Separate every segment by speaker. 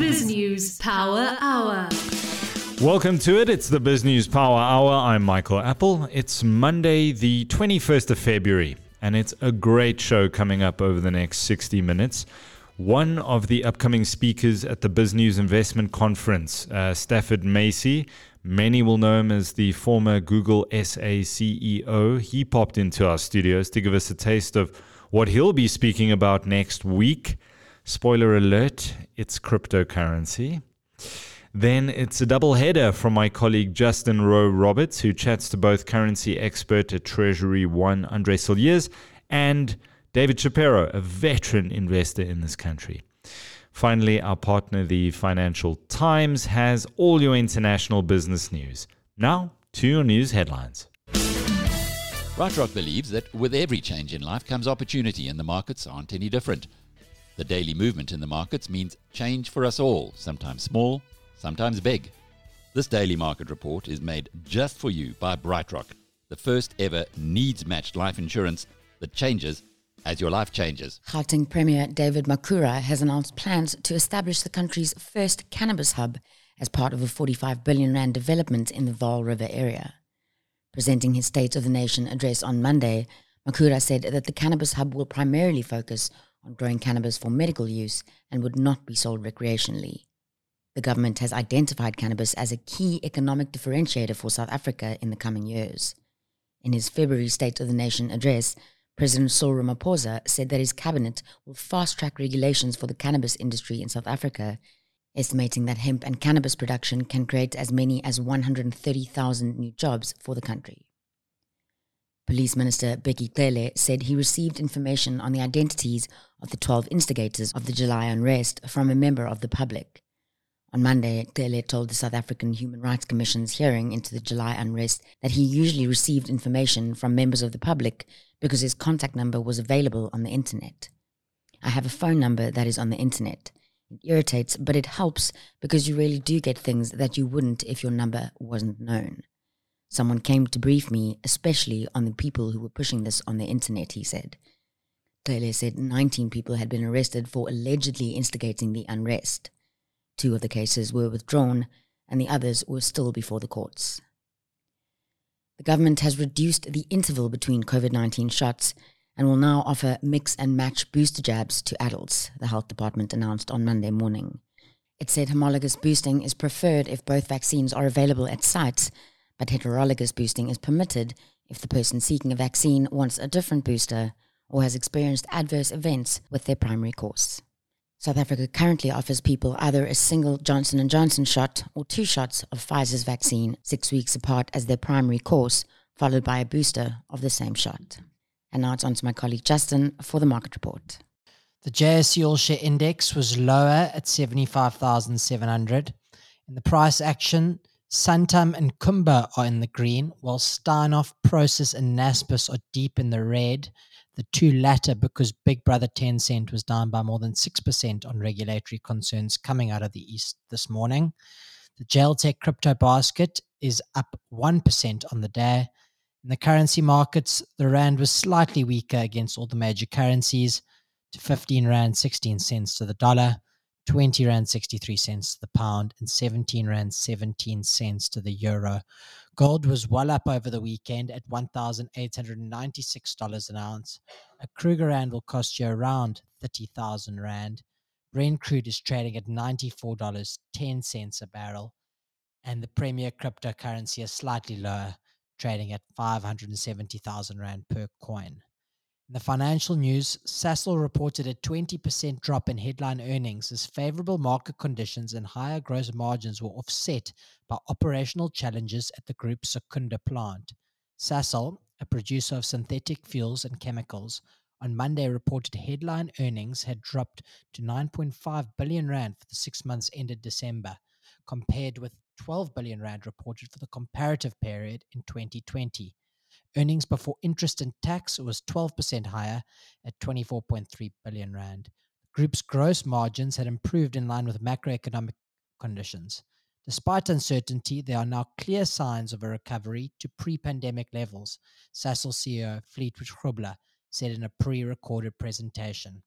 Speaker 1: BizNews Power Hour.
Speaker 2: Welcome to it. It's the BizNews Power Hour. I'm Michael Appel. It's Monday, the 21st of February, and it's a great show coming up over the next 60 minutes. One of the upcoming speakers at the BizNews Investment Conference, uh, Stafford Masie, many will know him as the former Google SA CEO. He popped into our studios to give us a taste of what he'll be speaking about next week. Spoiler alert, it's cryptocurrency. Then it's a double header from my colleague Justin Rowe Roberts, who chats to both currency expert at TreasuryONE, Andre Cilliers, and David Shapiro, a veteran investor in this country. Finally, our partner, the Financial Times, has all your international business news. Now, to your news headlines.
Speaker 3: BrightRock believes that with every change in life comes opportunity, and the markets aren't any different. The daily movement in the markets means change for us all, sometimes small, sometimes big. This daily market report is made just for you by BrightRock, the first ever needs matched life insurance that changes as your life changes.
Speaker 4: Gauteng Premier David Makhura has announced plans to establish the country's first cannabis hub as part of a 45 billion rand development in the Vaal River area. Presenting his State of the Nation address on Monday, Makhura said that the cannabis hub will primarily focus on growing cannabis for medical use and would not be sold recreationally. The government has identified cannabis as a key economic differentiator for South Africa in the coming years. In his February State of the Nation address, President Cyril Ramaphosa said that his cabinet will fast track regulations for the cannabis industry in South Africa, estimating that hemp and cannabis production can create as many as 130,000 new jobs for the country. Police Minister Bheki Cele said he received information on the identities of the 12 instigators of the July unrest from a member of the public. On Monday, Cele told the South African Human Rights Commission's hearing into the July unrest that he usually received information from members of the public because his contact number was available on the internet. I have a phone number that is on the internet. It irritates, but it helps because you really do get things that you wouldn't if your number wasn't known. Someone came to brief me, especially on the people who were pushing this on the internet, he said. Cele said 19 people had been arrested for allegedly instigating the unrest. Two of the cases were withdrawn, and the others were still before the courts. The government has reduced the interval between COVID 19 shots and will now offer mix and match booster jabs to adults, the health department announced on Monday morning. It said homologous boosting is preferred if both vaccines are available at sites, but heterologous boosting is permitted if the person seeking a vaccine wants a different booster or has experienced adverse events with their primary course. South Africa currently offers people either a single Johnson & Johnson shot or two shots of Pfizer's vaccine 6 weeks apart as their primary course, followed by a booster of the same shot. And now it's on to my colleague Justin for the market report.
Speaker 5: The JSE All Share Index was lower at 75,700. In the price action, Santam and Kumba are in the green, while Steinhoff, Prosus, and Naspers are deep in the red the two latter because Big Brother Tencent was down by more than 6% on regulatory concerns coming out of the East this morning. The GelTech crypto basket is up 1% on the day. In the currency markets, the Rand was slightly weaker against all the major currencies to 15 Rand 16 cents to the dollar, 20 Rand 63 cents to the pound, and 17 Rand 17 cents to the euro. Gold was well up over the weekend at $1,896 an ounce. A Krugerrand will cost you around 30,000 Rand. Brent crude is trading at $94.10 a barrel. And the premier cryptocurrency is slightly lower, trading at 570,000 Rand per coin. In the financial news, Sasol reported a 20% drop in headline earnings as favorable market conditions and higher gross margins were offset by operational challenges at the group's Secunda plant. Sasol, a producer of synthetic fuels and chemicals, on Monday reported headline earnings had dropped to 9.5 billion rand for the 6 months ended December, compared with 12 billion rand reported for the comparative period in 2020. Earnings before interest and tax was 12% higher at 24.3 billion rand. The group's gross margins had improved in line with macroeconomic conditions. Despite uncertainty, there are now clear signs of a recovery to pre-pandemic levels, Sasol CEO Fleetwood Grobler said in a pre-recorded presentation.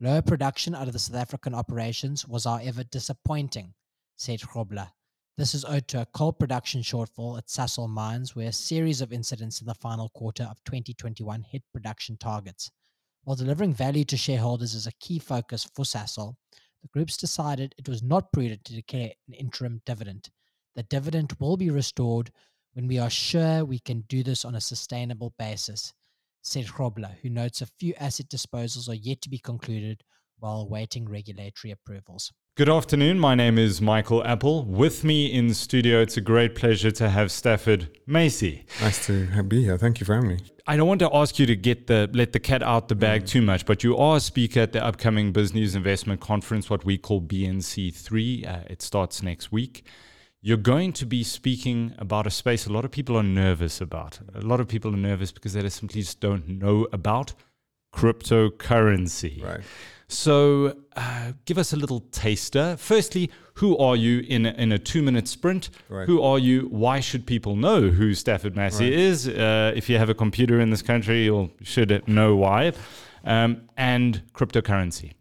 Speaker 5: Lower production out of the South African operations was, however, disappointing, said Grobler. This is owed to a coal production shortfall at Sasol mines, where a series of incidents in the final quarter of 2021 hit production targets. While delivering value to shareholders is a key focus for Sasol, the groups decided it was not prudent to declare an interim dividend. The dividend will be restored when we are sure we can do this on a sustainable basis, said Grobler, who notes a few asset disposals are yet to be concluded while awaiting regulatory approvals.
Speaker 2: Good afternoon. My name is Michael Appel. With me in studio, it's a great pleasure to have Stafford Masie.
Speaker 6: Nice to be here. Thank you for having me.
Speaker 2: I don't want to ask you to get the let the cat out the bag mm. too much, but you are a speaker at the upcoming BizNews Investment Conference, what we call BNC3. Uh, it starts next week. You're going to be speaking about a space a lot of people are nervous about. A lot of people are nervous because they simply just don't know about cryptocurrency.
Speaker 6: Right.
Speaker 2: So, uh, give us a little taster. Firstly, who are you in a, in a two minute sprint? Right. Who are you? Why should people know who Stafford Masie right. is? Uh, if you have a computer in this country, you should know why. Um, and cryptocurrency.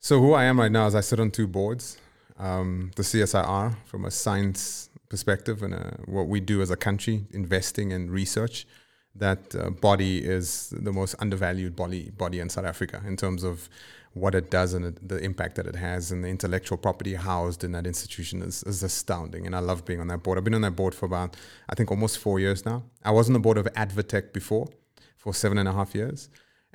Speaker 6: So, who I am right now is I sit on two boards um, the CSIR from a science perspective and a, what we do as a country, investing in research. That uh, body is the most undervalued body body in South Africa in terms of what it does and the impact that it has, and the intellectual property housed in that institution is, is astounding. And I love being on that board. I've been on that board for about, I think, almost four years now. I was on the board of Advotech before for seven and a half years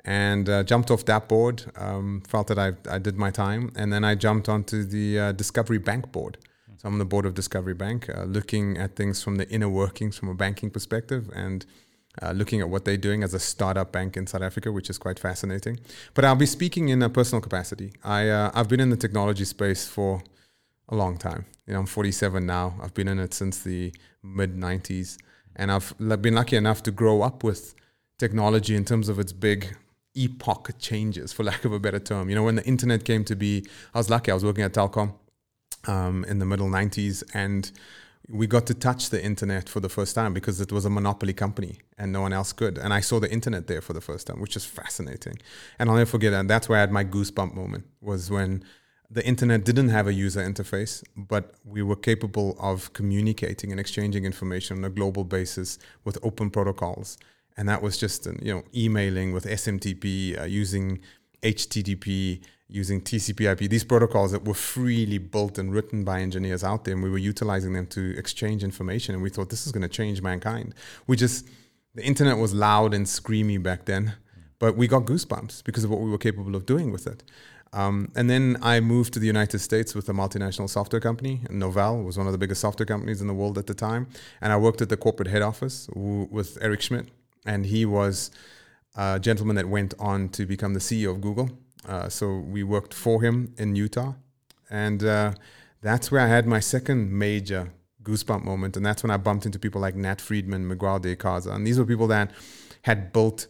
Speaker 6: and uh, jumped off that board. Um, felt that I, I did my time, and then I jumped onto the uh, Discovery Bank board. So I'm on the board of Discovery Bank, uh, looking at things from the inner workings from a banking perspective, and uh, looking at what they're doing as a startup bank in South Africa, which is quite fascinating. But I'll be speaking in a personal capacity. I uh, I've been in the technology space for a long time. You know, I'm 47 now. I've been in it since the mid 90s, and I've been lucky enough to grow up with technology in terms of its big epoch changes, for lack of a better term. You know, when the internet came to be, I was lucky. I was working at Telkom um, in the middle 90s, and we got to touch the internet for the first time because it was a monopoly company and no one else could. And I saw the internet there for the first time, which is fascinating. And I'll never forget that. That's where I had my goosebump moment was when the internet didn't have a user interface, but we were capable of communicating and exchanging information on a global basis with open protocols and that was just you know emailing with SMTP, uh, using HTTP, using TCP/IP. These protocols that were freely built and written by engineers out there, and we were utilizing them to exchange information. And we thought this is going to change mankind. We just the internet was loud and screamy back then, but we got goosebumps because of what we were capable of doing with it. Um, and then I moved to the United States with a multinational software company. Novell was one of the biggest software companies in the world at the time. And I worked at the corporate head office w- with Eric Schmidt, and he was a gentleman that went on to become the CEO of Google. Uh, so we worked for him in Utah, and uh, that's where I had my second major goosebump moment, and that's when I bumped into people like Nat Friedman, Miguel de Icaza, and these were people that had built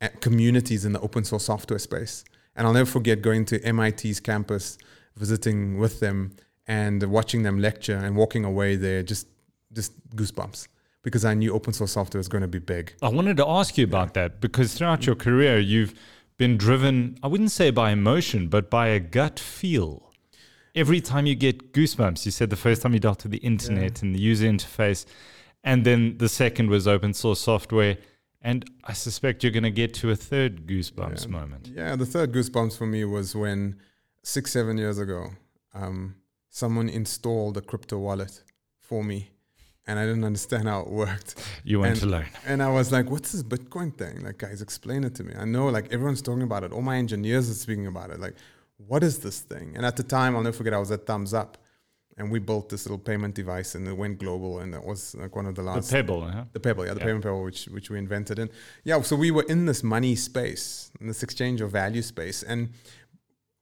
Speaker 6: uh, communities in the open source software space. And I'll never forget going to MIT's campus, visiting with them, and watching them lecture, and walking away there just just goosebumps because I knew open source software was going to be big.
Speaker 2: I wanted to ask you about that because throughout your career, you've been driven, I wouldn't say by emotion, but by a gut feel. Every time you get goosebumps, you said the first time you dealt with the internet yeah. and the user interface, and then the second was open source software. And I suspect you're going to get to a third goosebumps
Speaker 6: yeah.
Speaker 2: moment.
Speaker 6: Yeah, the third goosebumps for me was when six, seven years ago, um, someone installed a crypto wallet for me and I didn't understand how it worked.
Speaker 2: You went
Speaker 6: and,
Speaker 2: to learn.
Speaker 6: And I was like, what's this Bitcoin thing? Like, guys, explain it to me. I know, like, everyone's talking about it. All my engineers are speaking about it. Like, what is this thing? And at the time, I'll never forget, I was at Thumbzup. And we built this little payment device and it went global. And it was like one of the last.
Speaker 2: The Pebble, huh?
Speaker 6: The Pebble, yeah, the yeah. payment Pebble, which, which we invented. And yeah, so we were in this money space, in this exchange of value space. And,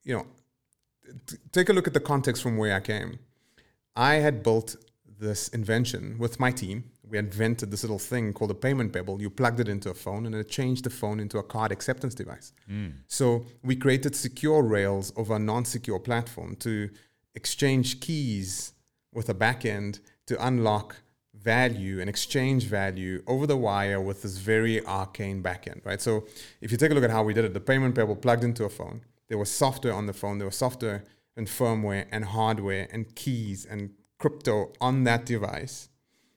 Speaker 6: you know, t- take a look at the context from where I came. I had built this invention with my team. We invented this little thing called a payment pebble. You plugged it into a phone and it changed the phone into a card acceptance device. Mm. So we created secure rails over a non secure platform to exchange keys with a backend to unlock value and exchange value over the wire with this very arcane backend, right? So if you take a look at how we did it, the payment pebble plugged into a phone, there was software on the phone, there was software and firmware and hardware and keys and crypto on that device.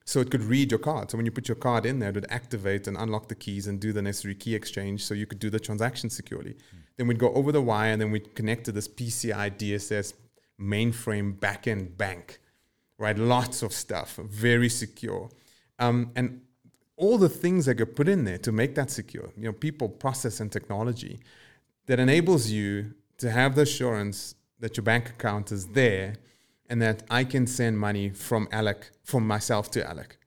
Speaker 6: So it could read your card. So when you put your card in there, it would activate and unlock the keys and do the necessary key exchange so you could do the transaction securely. Mm. Then we'd go over the wire and then we'd connect to this PCI DSS mainframe backend bank, right? Lots of stuff, very secure. Um, and all the things that get put in there to make that secure, you know, people, process, and technology that enables you to have the assurance that your bank account is there and that I can send money from Alec, from myself to Alec,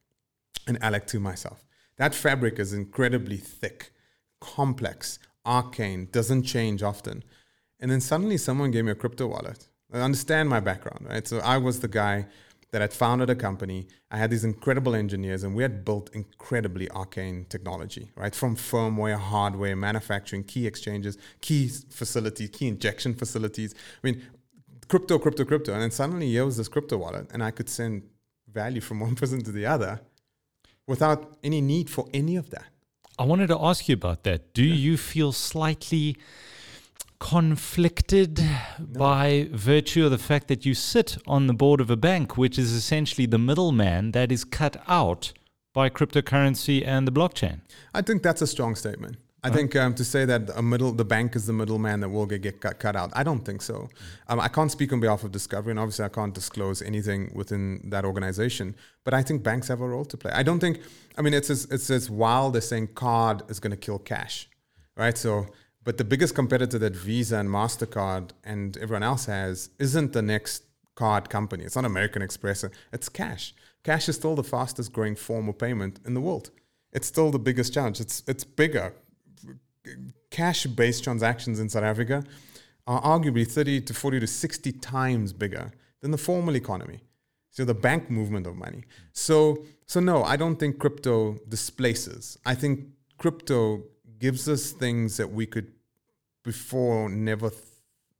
Speaker 6: and Alec to myself. That fabric is incredibly thick, complex, arcane, doesn't change often. And then suddenly someone gave me a crypto wallet. I understand my background, right? So I was the guy that had founded a company. I had these incredible engineers, and we had built incredibly arcane technology, right? From firmware, hardware, manufacturing, key exchanges, key facilities, key injection facilities. I mean, crypto, crypto, crypto. And then suddenly here was this crypto wallet, and I could send value from one person to the other without any need for any of that.
Speaker 2: I wanted to ask you about that. Do yeah. you feel slightly conflicted no. by virtue of the fact that you sit on the board of a bank, which is essentially the middleman that is cut out by cryptocurrency and the blockchain?
Speaker 6: I think that's a strong statement. I think um, to say that a middle, the bank is the middleman that will get, get cut, cut out. I don't think so. Um, I can't speak on behalf of Discovery, and obviously I can't disclose anything within that organization. But I think banks have a role to play. I don't think. I mean, it's as, it's as wild as saying card is going to kill cash, right? So, but the biggest competitor that Visa and Mastercard and everyone else has isn't the next card company. It's not American Express. It's cash. Cash is still the fastest growing form of payment in the world. It's still the biggest challenge. It's it's bigger cash based transactions in South Africa are arguably 30 to 40 to 60 times bigger than the formal economy. So the bank movement of money. So so no, I don't think crypto displaces. I think crypto gives us things that we could before never th-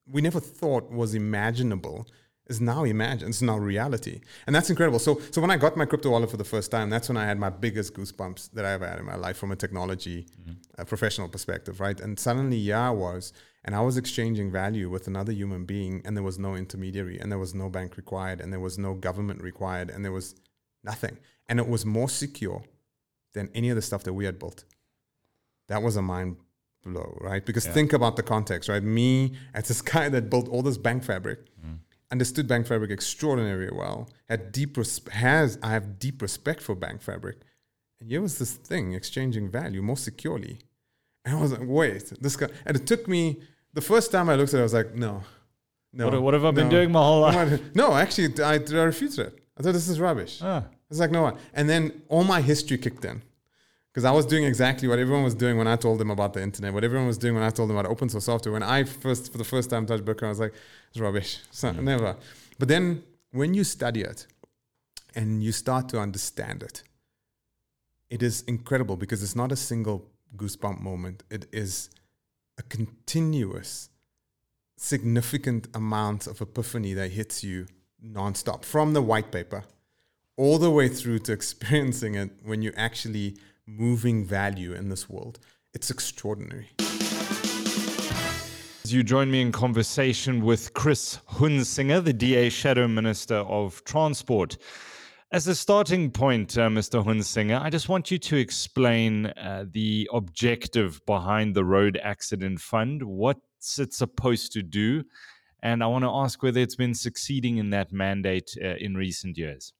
Speaker 6: we never thought was imaginable is now imagined. It's now reality. And that's incredible. So, so when I got my crypto wallet for the first time, that's when I had my biggest goosebumps that I ever had in my life from a technology mm-hmm. uh, professional perspective, right? And suddenly, yeah, I was. And I was exchanging value with another human being, and there was no intermediary, and there was no bank required, and there was no government required, and there was nothing. And it was more secure than any of the stuff that we had built. That was a mind blow, right? Because yeah. think about the context, right? Me as this guy that built all this bank fabric. Mm understood bank fabric extraordinarily well. Had deep res- has I have deep respect for bank fabric, and here was this thing exchanging value more securely. And I was like, wait, this guy. And it took me the first time I looked at it, I was like, no, no.
Speaker 2: What, what have I no, been doing my whole life?
Speaker 6: No, actually, I, I refused it. I thought this is rubbish. Ah. It's like no one. And then all my history kicked in because I was doing exactly what everyone was doing when I told them about the internet, what everyone was doing when I told them about open source software. When I first, for the first time, touched Bitcoin, I was like, it's rubbish. So, mm. Never. But then when you study it and you start to understand it, it is incredible because it's not a single goosebump moment. It is a continuous, significant amount of epiphany that hits you nonstop from the white paper all the way through to experiencing it when you actually moving value in this world. It's extraordinary.
Speaker 2: You join me in conversation with Chris Hunsinger, the DA Shadow Minister of Transport. As a starting point, uh, Mr. Hunsinger, I just want you to explain uh, the objective behind the Road Accident Fund, what's it supposed to do, and I want to ask whether it's been succeeding in that mandate uh, in recent years.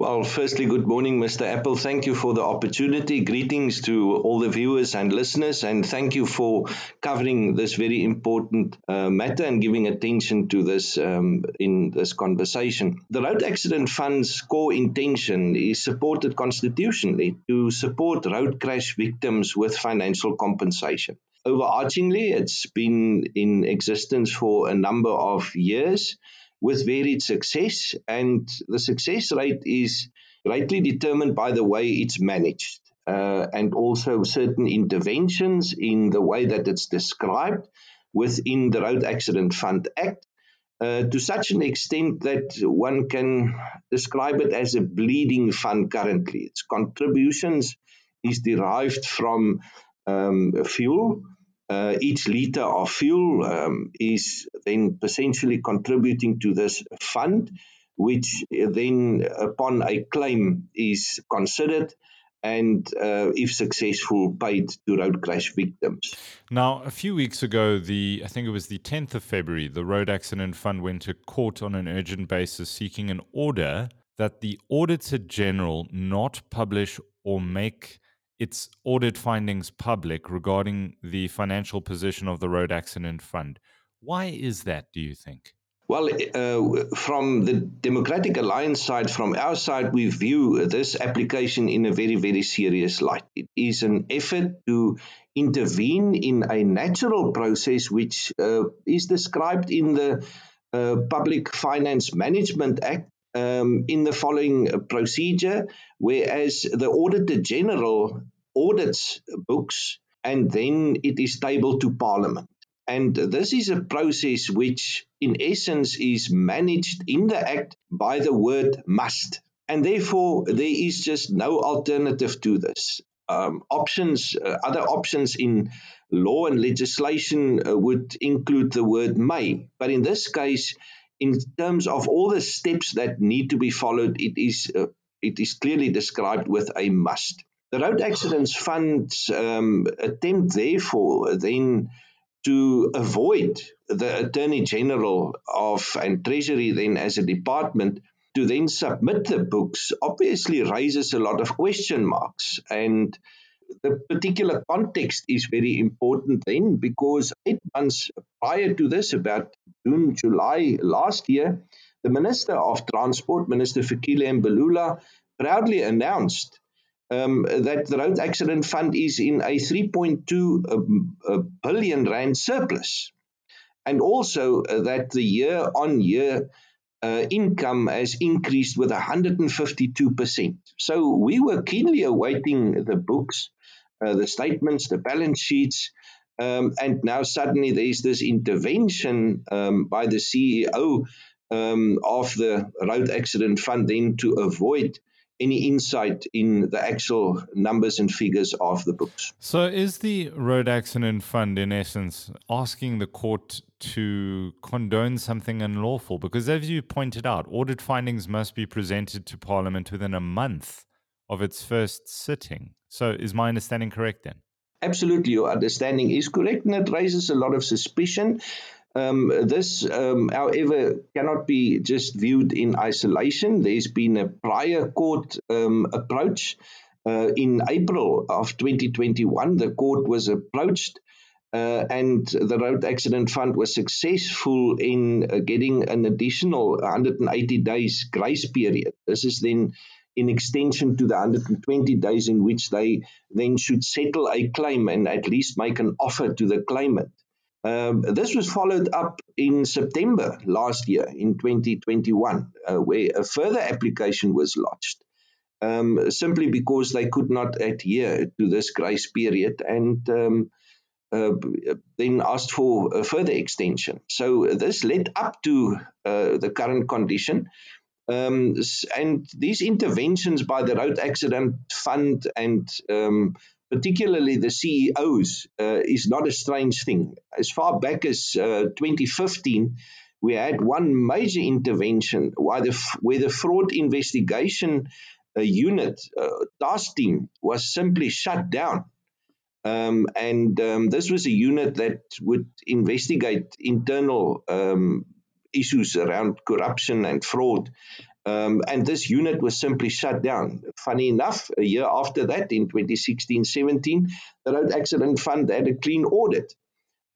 Speaker 7: Well, firstly, good morning, Mr. Appel. Thank you for the opportunity. Greetings to all the viewers and listeners, and thank you for covering this very important uh, matter and giving attention to this um, in this conversation. The Road Accident Fund's core intention is supported constitutionally to support road crash victims with financial compensation. Overarchingly, it's been in existence for a number of years with varied success, and the success rate is greatly determined by the way it's managed. Uh, and also certain interventions in the way that it's described within the Road Accident Fund Act uh, to such an extent that one can describe it as a bleeding fund currently. Its contributions is derived from um, fuel uh, each liter of fuel um, is then potentially contributing to this fund, which then, upon a claim, is considered and, uh, if successful, paid to road crash victims.
Speaker 2: Now, a few weeks ago, the I think it was the 10th of February, the Road Accident Fund went to court on an urgent basis seeking an order that the Auditor General not publish or make its audit findings public regarding the financial position of the Road Accident Fund. Why is that, do you think?
Speaker 7: Well, uh, from the Democratic Alliance side, from our side, we view this application in a very, very serious light. It is an effort to intervene in a natural process which uh, is described in the uh, Public Finance Management Act um, in the following procedure, whereas the Auditor General audits books and then it is tabled to Parliament. And this is a process which, in essence, is managed in the Act by the word must. And therefore, there is just no alternative to this. Um, options, uh, other options in law and legislation uh, would include the word may. But in this case, in terms of all the steps that need to be followed, it is, uh, it is clearly described with a must. The Road Accidents Fund's um, attempt, therefore, then to avoid the Attorney General of and Treasury then as a department to then submit the books obviously raises a lot of question marks. And the particular context is very important then because eight months prior to this, about June, July last year, the Minister of Transport, Minister Fikile Mbalula, proudly announced um, that the road accident fund is in a 3.2 um, uh, billion rand surplus, and also uh, that the year-on-year uh, income has increased with 152%. So we were keenly awaiting the books, uh, the statements, the balance sheets, um, and now suddenly there's this intervention um, by the CEO um, of the road accident fund then to avoid any insight in the actual numbers and figures of the books.
Speaker 2: So, is the Road Accident Fund, in essence, asking the court to condone something unlawful? Because, as you pointed out, audit findings must be presented to Parliament within a month of its first sitting. So, is my understanding correct then?
Speaker 7: Absolutely, your understanding is correct, and it raises a lot of suspicion. Um, this, um, however, cannot be just viewed in isolation. There's been a prior court um, approach. Uh, in April of 2021, the court was approached uh, and the Road Accident Fund was successful in uh, getting an additional 180 days grace period. This is then in extension to the 120 days in which they then should settle a claim and at least make an offer to the claimant. Um, this was followed up in September last year, in 2021, uh, where a further application was lodged, um, simply because they could not adhere to this grace period and um, uh, then asked for a further extension. So this led up to uh, the current condition. Um, and these interventions by the Road Accident Fund and um, particularly the CEOs, uh, is not a strange thing. As far back as uh, 2015, we had one major intervention where the, where the fraud investigation uh, unit, uh, task team, was simply shut down. Um, and um, this was a unit that would investigate internal um, issues around corruption and fraud. Um, and this unit was simply shut down. Funny enough, a year after that, in 2016 17, the Road Accident Fund had a clean audit.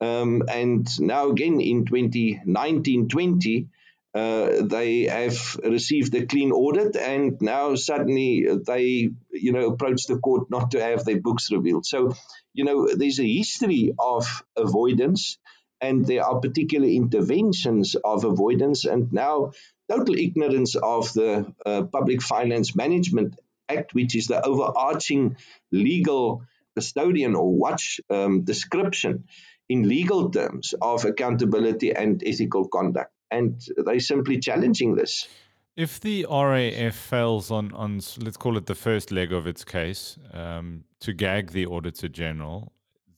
Speaker 7: Um, and now, again, in 2019 20, uh, they have received a clean audit, and now suddenly they, you know, approach the court not to have their books revealed. So, you know, there's a history of avoidance, and there are particular interventions of avoidance, and now total ignorance of the uh, Public Finance Management Act, which is the overarching legal custodian or watch um, description in legal terms of accountability and ethical conduct. And they're simply challenging this.
Speaker 2: If the RAF fails on, on let's call it the first leg of its case um, to gag the Auditor General,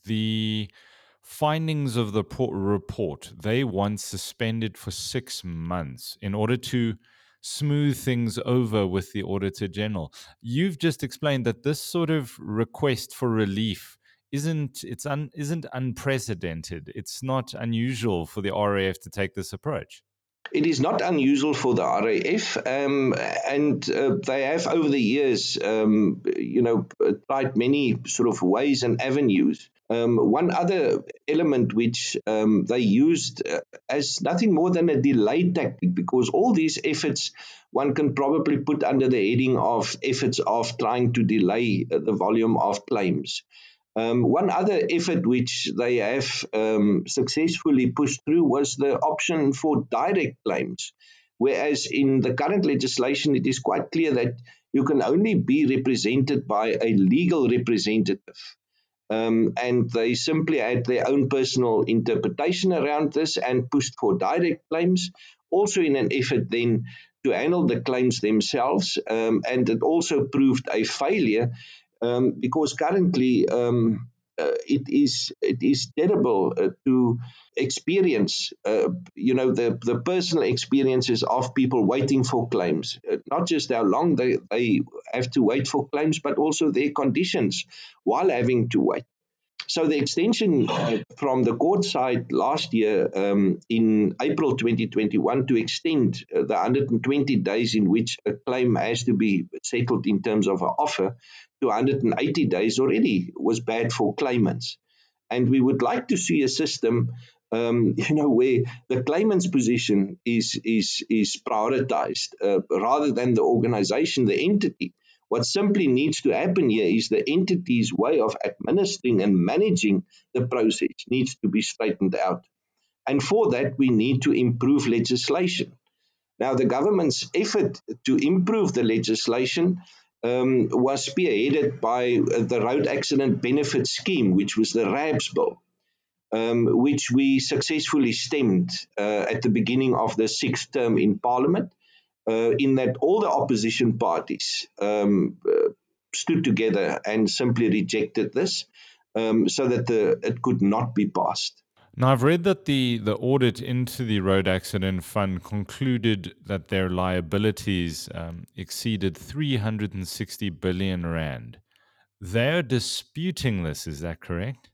Speaker 2: the findings of the report, they want suspended for six months in order to smooth things over with the Auditor General. You've just explained that this sort of request for relief isn't it's un, isn't unprecedented. It's not unusual for the RAF to take this approach.
Speaker 7: It is not unusual for the RAF, um, and uh, they have over the years, um, you know, tried many sort of ways and avenues. Um, one other element which um, they used uh, as nothing more than a delay tactic, because all these efforts one can probably put under the heading of efforts of trying to delay the volume of claims. Um, one other effort which they have um, successfully pushed through was the option for direct claims, whereas in the current legislation it is quite clear that you can only be represented by a legal representative. Um, and they simply had their own personal interpretation around this and pushed for direct claims, also in an effort then to handle the claims themselves. Um, and it also proved a failure um, because currently um, uh, it is it is terrible uh, to experience uh, you know the the personal experiences of people waiting for claims. Uh, not just how long they, they have to wait for claims but also their conditions while having to wait. So the extension uh, from the court side last year um, in April 2021 to extend uh, the 120 days in which a claim has to be settled in terms of an offer to 180 days already was bad for claimants. And we would like to see a system, um, you know, where the claimant's position is is is prioritized uh, rather than the organization, the entity. What simply needs to happen here is the entity's way of administering and managing the process needs to be straightened out. And for that, we need to improve legislation. Now, the government's effort to improve the legislation um, was spearheaded by the Road Accident Benefit Scheme, which was the RABS bill, um, which we successfully stemmed uh, at the beginning of the sixth term in Parliament, uh, in that all the opposition parties um, uh, stood together and simply rejected this um, so that the, it could not be passed.
Speaker 2: Now, I've read that the, the audit into the Road Accident Fund concluded that their liabilities um, exceeded 360 billion rand. They're disputing this, is that correct?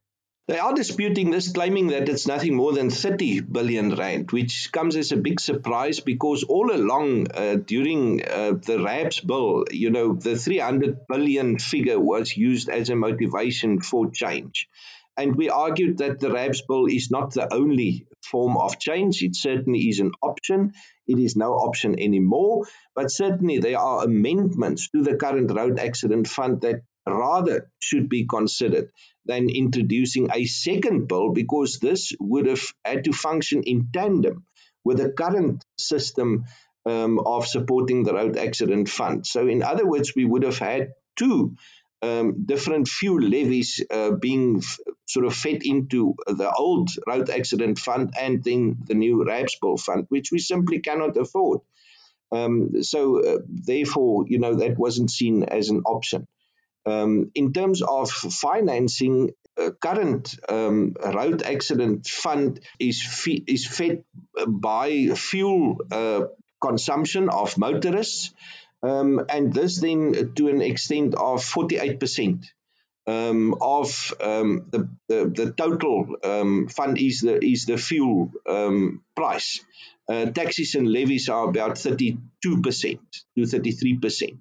Speaker 7: They are disputing this, claiming that it's nothing more than 30 billion rand, which comes as a big surprise because all along uh, during uh, the RABS bill, you know, the 300 billion figure was used as a motivation for change. And we argued that the RABS bill is not the only form of change. It certainly is an option. It is no option anymore. But certainly there are amendments to the current road accident fund that rather should be considered than introducing a second bill because this would have had to function in tandem with the current system um, of supporting the road accident fund. So, in other words, we would have had two um, different fuel levies uh, being f- sort of fed into the old road accident fund and then the new RABS fund, which we simply cannot afford. Um, so, uh, therefore, you know, that wasn't seen as an option. Um, in terms of financing, uh, current um, road accident fund is fe- is fed by fuel uh, consumption of motorists. Um, and this then to an extent of 48% um, of um, the, the, the, total um, fund is the, is the fuel um, price. Uh, taxes and levies are about 32% to 33%.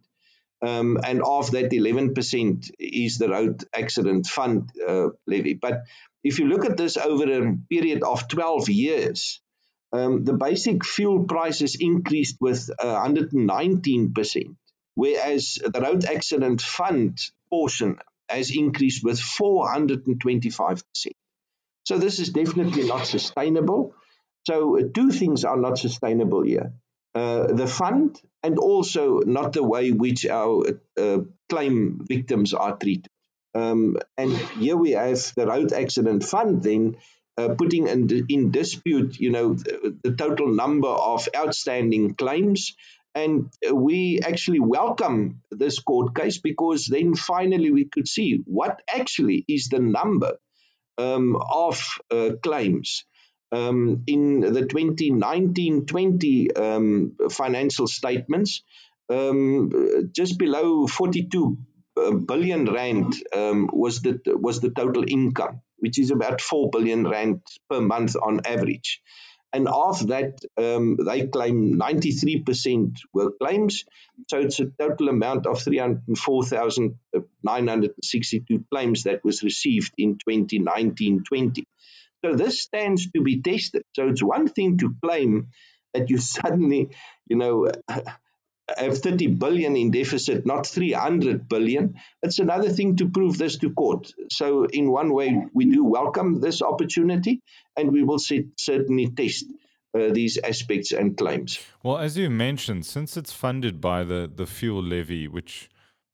Speaker 7: Um, and of that, 11% is the road accident fund uh, levy. But if you look at this over a period of 12 years, um, the basic fuel prices increased with uh, 119%, whereas the road accident fund portion has increased with 425%. So this is definitely not sustainable. So uh, two things are not sustainable here. Uh, the fund and also not the way which our uh, claim victims are treated. Um, and here we have the road accident fund then uh, putting in, in, dispute, you know, the, the, total number of outstanding claims. And we actually welcome this court case because then finally we could see what actually is the number um, of uh, claims. Um, in the 2019-20 um, financial statements, um, just below 42 uh, rand um, was the was the total income, which is about four billion rand per month on average. And of that, um, they claim 93% were claims. So it's a total amount of 304,962 claims that was received in 2019-20. So this stands to be tested. So it's one thing to claim that you suddenly, you know, have 30 billion in deficit, not 300 billion. It's another thing to prove this to court. So, in one way, we do welcome this opportunity and we will certainly test uh, these aspects and claims.
Speaker 2: Well, as you mentioned, since it's funded by the, the fuel levy, which,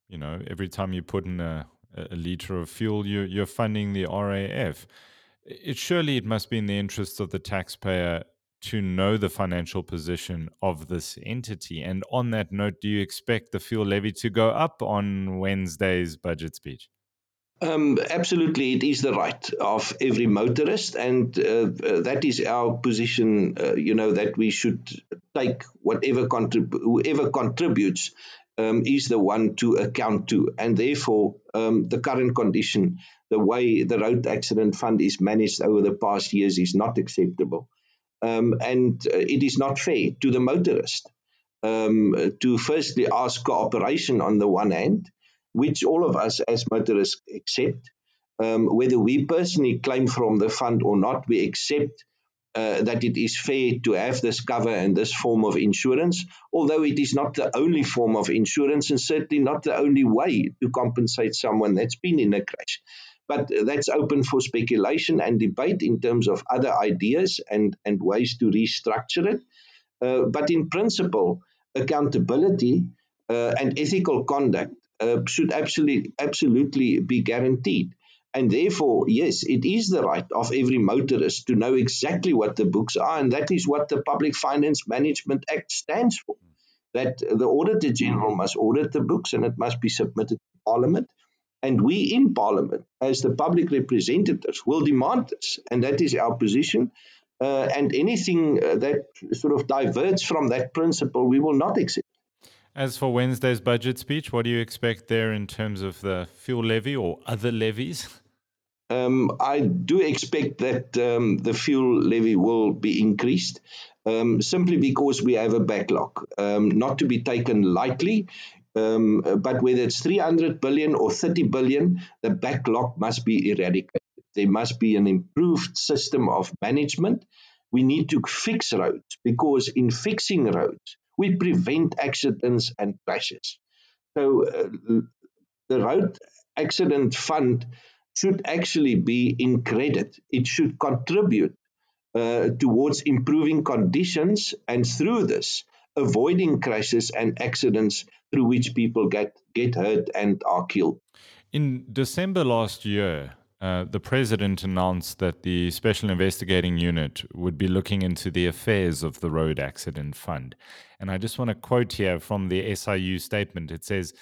Speaker 2: you know, every time you put in a, a liter of fuel, you're, you're funding the RAF. It surely it must be in the interest of the taxpayer to know the financial position of this entity. And on that note, do you expect the fuel levy to go up on Wednesday's budget speech?
Speaker 7: Um, absolutely, it is the right of every motorist, and uh, uh, that is our position. Uh, you know that we should take whatever contrib- whoever contributes um, is the one to account to, and therefore um, the current condition, the way the road accident fund is managed over the past years, is not acceptable um, and uh, it is not fair to the motorist um, to firstly ask cooperation on the one hand, which all of us as motorists accept. Um, whether we personally claim from the fund or not, we accept uh, that it is fair to have this cover and this form of insurance, although it is not the only form of insurance and certainly not the only way to compensate someone that's been in a crash. But that's open for speculation and debate in terms of other ideas and, and ways to restructure it. Uh, but in principle, accountability uh, and ethical conduct uh, should absolutely, absolutely be guaranteed. And therefore, yes, it is the right of every motorist to know exactly what the books are, and that is what the Public Finance Management Act stands for. That the Auditor General must audit the books and it must be submitted to Parliament. And we in Parliament, as the public representatives, will demand this. And that is our position. Uh, and anything uh, that sort of diverts from that principle, we will not accept.
Speaker 2: As for Wednesday's budget speech, what do you expect there in terms of the fuel levy or other levies?
Speaker 7: Um, I do expect that um, the fuel levy will be increased um, simply because we have a backlog, um, not to be taken lightly. Um, but whether it's 300 billion or 30 billion, the backlog must be eradicated. There must be an improved system of management. We need to fix roads because in fixing roads, we prevent accidents and crashes. So uh, the road accident fund should actually be in credit. It should contribute uh, towards improving conditions, and through this, avoiding crashes and accidents through which people get, get hurt and are killed.
Speaker 2: In December last year, uh, the president announced that the Special Investigating Unit would be looking into the affairs of the Road Accident Fund. And I just want to quote here from the SIU statement. It says,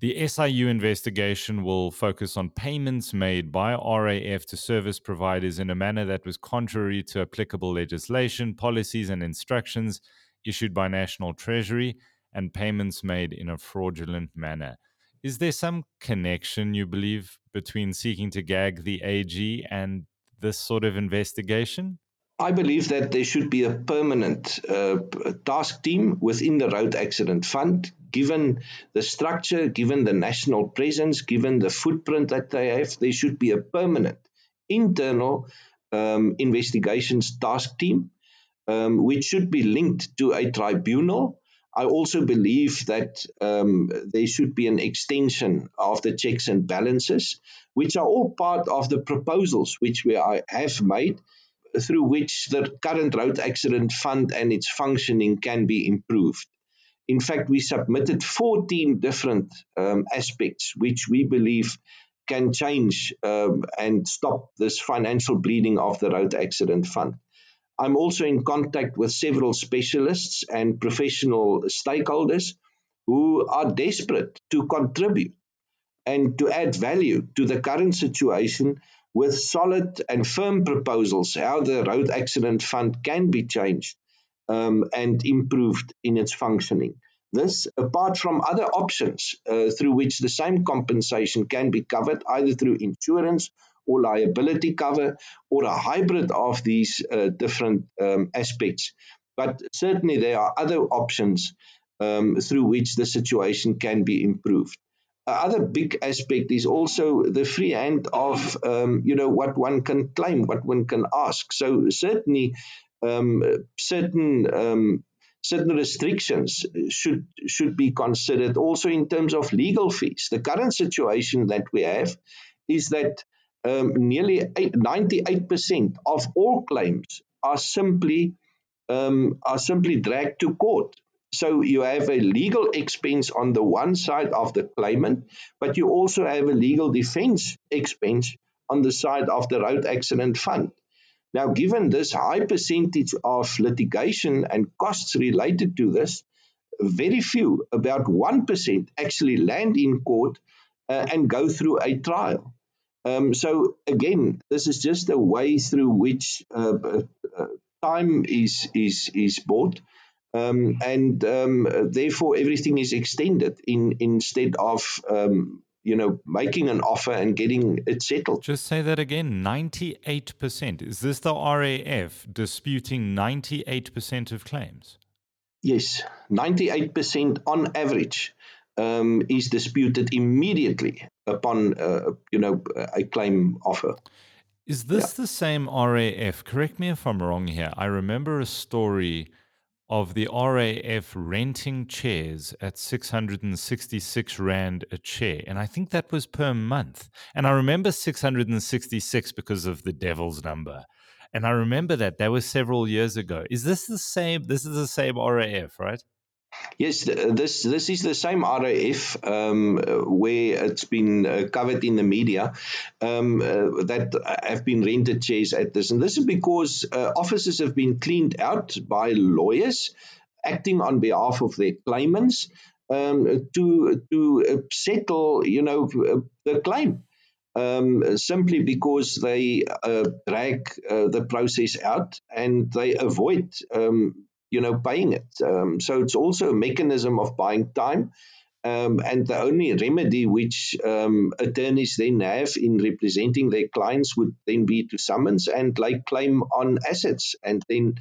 Speaker 2: the SIU investigation will focus on payments made by RAF to service providers in a manner that was contrary to applicable legislation, policies, and instructions issued by National Treasury and payments made in a fraudulent manner. Is there some connection, you believe, between seeking to gag the AG and this sort of investigation?
Speaker 7: I believe that there should be a permanent uh, task team within the Road Accident Fund, given the structure, given the national presence, given the footprint that they have. There should be a permanent internal um, investigations task team um, which should be linked to a tribunal. I also believe that um, there should be an extension of the checks and balances, which are all part of the proposals which we are, have made, through which the current road accident fund and its functioning can be improved. In fact, we submitted 14 different um, aspects which we believe can change um, and stop this financial bleeding of the road accident fund. I'm also in contact with several specialists and professional stakeholders who are desperate to contribute and to add value to the current situation with solid and firm proposals how the road accident fund can be changed um, and improved in its functioning. This, apart from other options uh, through which the same compensation can be covered, either through insurance or liability cover, or a hybrid of these uh, different um, aspects. But certainly, there are other options um, through which the situation can be improved. Other big aspect is also the free hand of um, you know what one can claim, what one can ask. So certainly, um, certain um, certain restrictions should should be considered also in terms of legal fees. The current situation that we have is that um, nearly 98% of all claims are simply um, are simply dragged to court. So you have a legal expense on the one side of the claimant, but you also have a legal defense expense on the side of the road accident fund. Now, given this high percentage of litigation and costs related to this, very few, about 1%, actually land in court uh, and go through a trial. Um, so, again, this is just a way through which uh, uh, uh time is, is, is bought. Um, and um, therefore, everything is extended in, instead of um, you know, making an offer and getting it settled.
Speaker 2: Just say that again 98%. Is this the RAF disputing 98% of claims?
Speaker 7: Yes, 98% on average um, is disputed immediately upon, uh, you know, a claim offer.
Speaker 2: Is this yeah. the same RAF? Correct me if I'm wrong here. I remember a story of the RAF renting chairs at 666 Rand a chair. And I think that was per month. And I remember 666 because of the devil's number. And I remember that that was several years ago. Is this the same? This is the same RAF, right?
Speaker 7: Yes, this this is the same RAF um, where it's been uh, covered in the media um, uh, that have been rented chairs at this, and this is because uh, offices have been cleaned out by lawyers acting on behalf of their claimants um, to to settle, you know, the claim. Um, simply because they uh, drag uh, the process out and they avoid um, you know, paying it. Um, so it's also a mechanism of buying time. Um, and the only remedy which um, attorneys then have in representing their clients would then be to summons and like claim on assets and then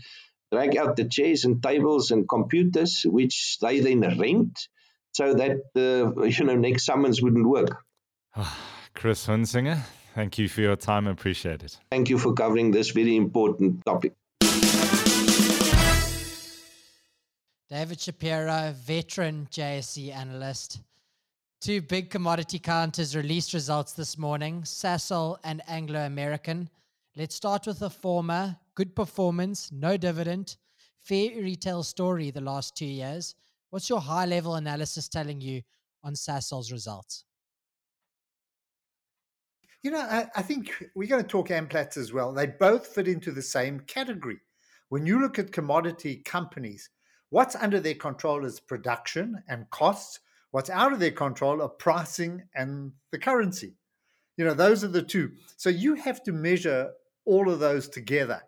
Speaker 7: drag out the chairs and tables and computers, which they then rent, so that the you know next summons wouldn't work.
Speaker 2: Chris Hunsinger, thank you for your time. Appreciate it.
Speaker 7: Thank you for covering this very important topic.
Speaker 5: David Shapiro, veteran JSE analyst. Two big commodity counters released results this morning Sasol and Anglo American. Let's start with the former. Good performance, no dividend, fair retail story the last two years. What's your high level analysis telling you on Sasol's results?
Speaker 8: You know, I, I think we're going to talk Amplats as well. They both fit into the same category. When you look at commodity companies, What's under their control is production and costs. What's out of their control are pricing and the currency. You know, those are the two. So you have to measure all of those together.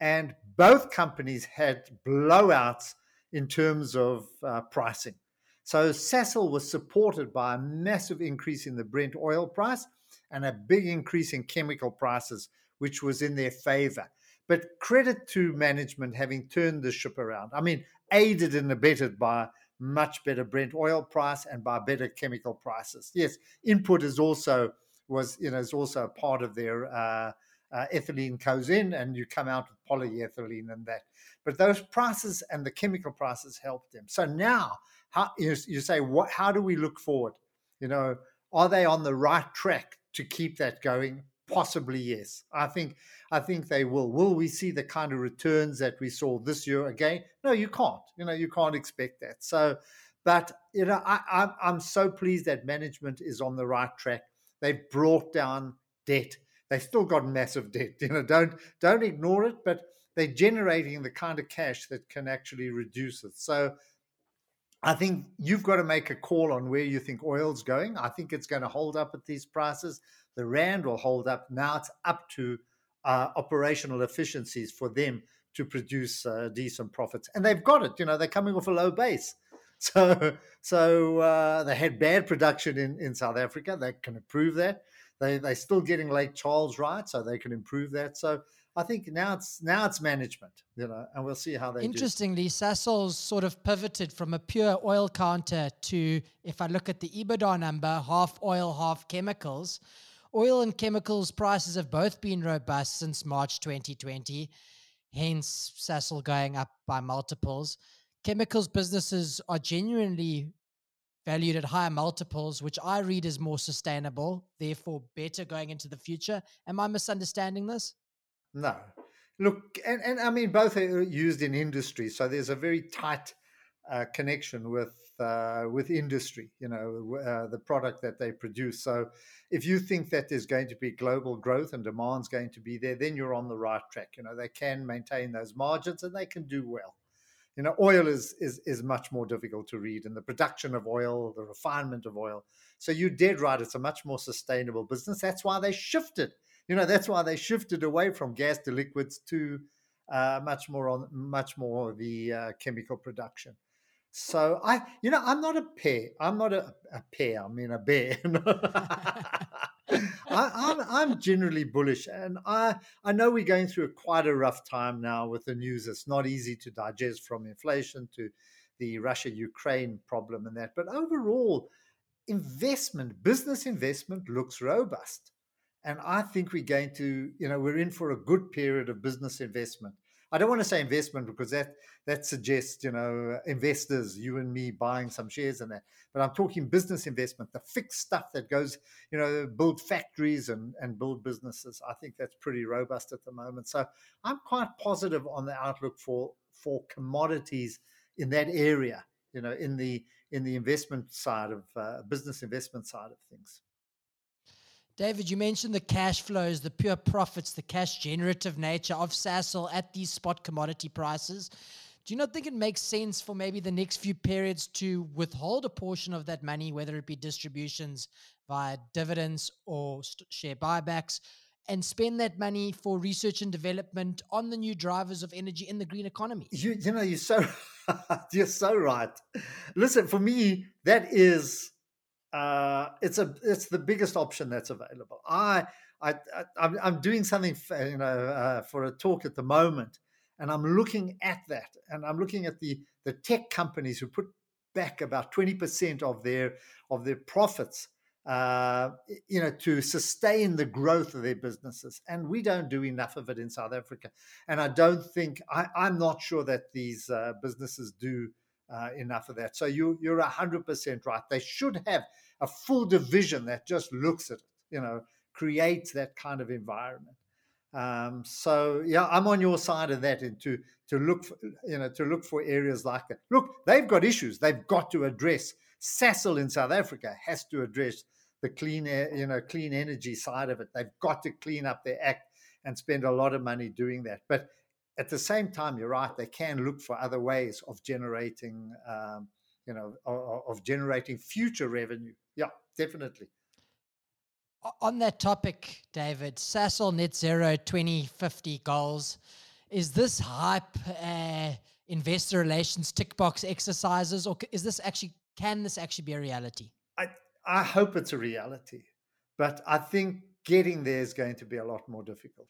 Speaker 8: And both companies had blowouts in terms of uh, pricing. So Sasol was supported by a massive increase in the Brent oil price and a big increase in chemical prices, which was in their favor. But credit to management having turned the ship around. I mean, aided and abetted by much better Brent oil price and by better chemical prices. Yes, input is also was you know is also a part of their uh, uh, ethylene goes in and you come out with polyethylene and that. But those prices and the chemical prices help them. So now, how you, you say what? How do we look forward? You know, are they on the right track to keep that going? Possibly yes. I think I think they will. Will we see the kind of returns that we saw this year again? No, you can't. You know, you can't expect that. So, but you know, I, I'm I'm so pleased that management is on the right track. They've brought down debt. They've still got massive debt. You know, don't don't ignore it. But they're generating the kind of cash that can actually reduce it. So I think you've got to make a call on where you think oil's going. I think it's going to hold up at these prices. The rand will hold up. Now it's up to uh, operational efficiencies for them to produce uh, decent profits, and they've got it. You know, they're coming off a low base. So, so uh, they had bad production in, in South Africa. They can improve that. They they're still getting Lake Charles right, so they can improve that. So I think now it's now it's management, you know, and we'll see how they.
Speaker 5: Interestingly, Sasol's sort of pivoted from a pure oil counter to, if I look at the EBITDA number, half oil, half chemicals. Oil and chemicals prices have both been robust since March 2020, hence Sasol going up by multiples chemicals businesses are genuinely valued at higher multiples, which I read as more sustainable, therefore better going into the future. Am I misunderstanding this?
Speaker 8: No. Look, and, and I mean, both are used in industry. So there's a very tight uh, connection with uh, with industry, you know, uh, the product that they produce. So if you think that there's going to be global growth and demand's going to be there, then you're on the right track. You know, they can maintain those margins and they can do well. You know, oil is is is much more difficult to read, and the production of oil, the refinement of oil. So you're dead right; it's a much more sustainable business. That's why they shifted. You know, that's why they shifted away from gas to liquids to uh, much more on much more the uh, chemical production. So I, you know, I'm not a pear. I'm not a, a pear. I mean a bear. I, I'm, I'm generally bullish, and I I know we're going through quite a rough time now with the news. It's not easy to digest from inflation to the Russia Ukraine problem and that. But overall, investment, business investment looks robust, and I think we're going to, you know, we're in for a good period of business investment. I don't want to say investment because that that suggests you know investors, you and me, buying some shares and that. But I'm talking business investment, the fixed stuff that goes, you know, build factories and and build businesses. I think that's pretty robust at the moment. So I'm quite positive on the outlook for for commodities in that area. You know, in the in the investment side of uh, business investment side of things.
Speaker 5: David, you mentioned the cash flows, the pure profits, the cash generative nature of Sasol at these spot commodity prices. Do you not think it makes sense for maybe the next few periods to withhold a portion of that money, whether it be distributions via dividends or st- share buybacks, and spend that money for research and development on the new drivers of energy in the green economy?
Speaker 8: You, you know, you're so you're so right. Listen, for me, that is uh, it's a it's the biggest option that's available. I I, I am doing something you know uh, for a talk at the moment, and I'm looking at that, and I'm looking at the the tech companies who put back about 20% of their of their profits uh, you know, to sustain the growth of their businesses. And we don't do enough of it in South Africa. And I don't think, I, am not sure that these uh, businesses do uh, enough of that. So you, you're 100% right. They should have a full division that just looks at it, you know, creates that kind of environment. Um, so yeah, I'm on your side of that, and to to look, for, you know, to look for areas like that. Look, they've got issues they've got to address. Sasol in South Africa has to address the clean air, you know, clean energy side of it. They've got to clean up their act and spend a lot of money doing that. But at the same time, you're right; they can look for other ways of generating, um, you know, of, of generating future revenue. Yeah, definitely.
Speaker 5: On that topic, David, Sasol Net Zero 2050 goals. Is this hype uh, investor relations tick box exercises, or is this actually can this actually be a reality?
Speaker 8: I I hope it's a reality, but I think getting there is going to be a lot more difficult.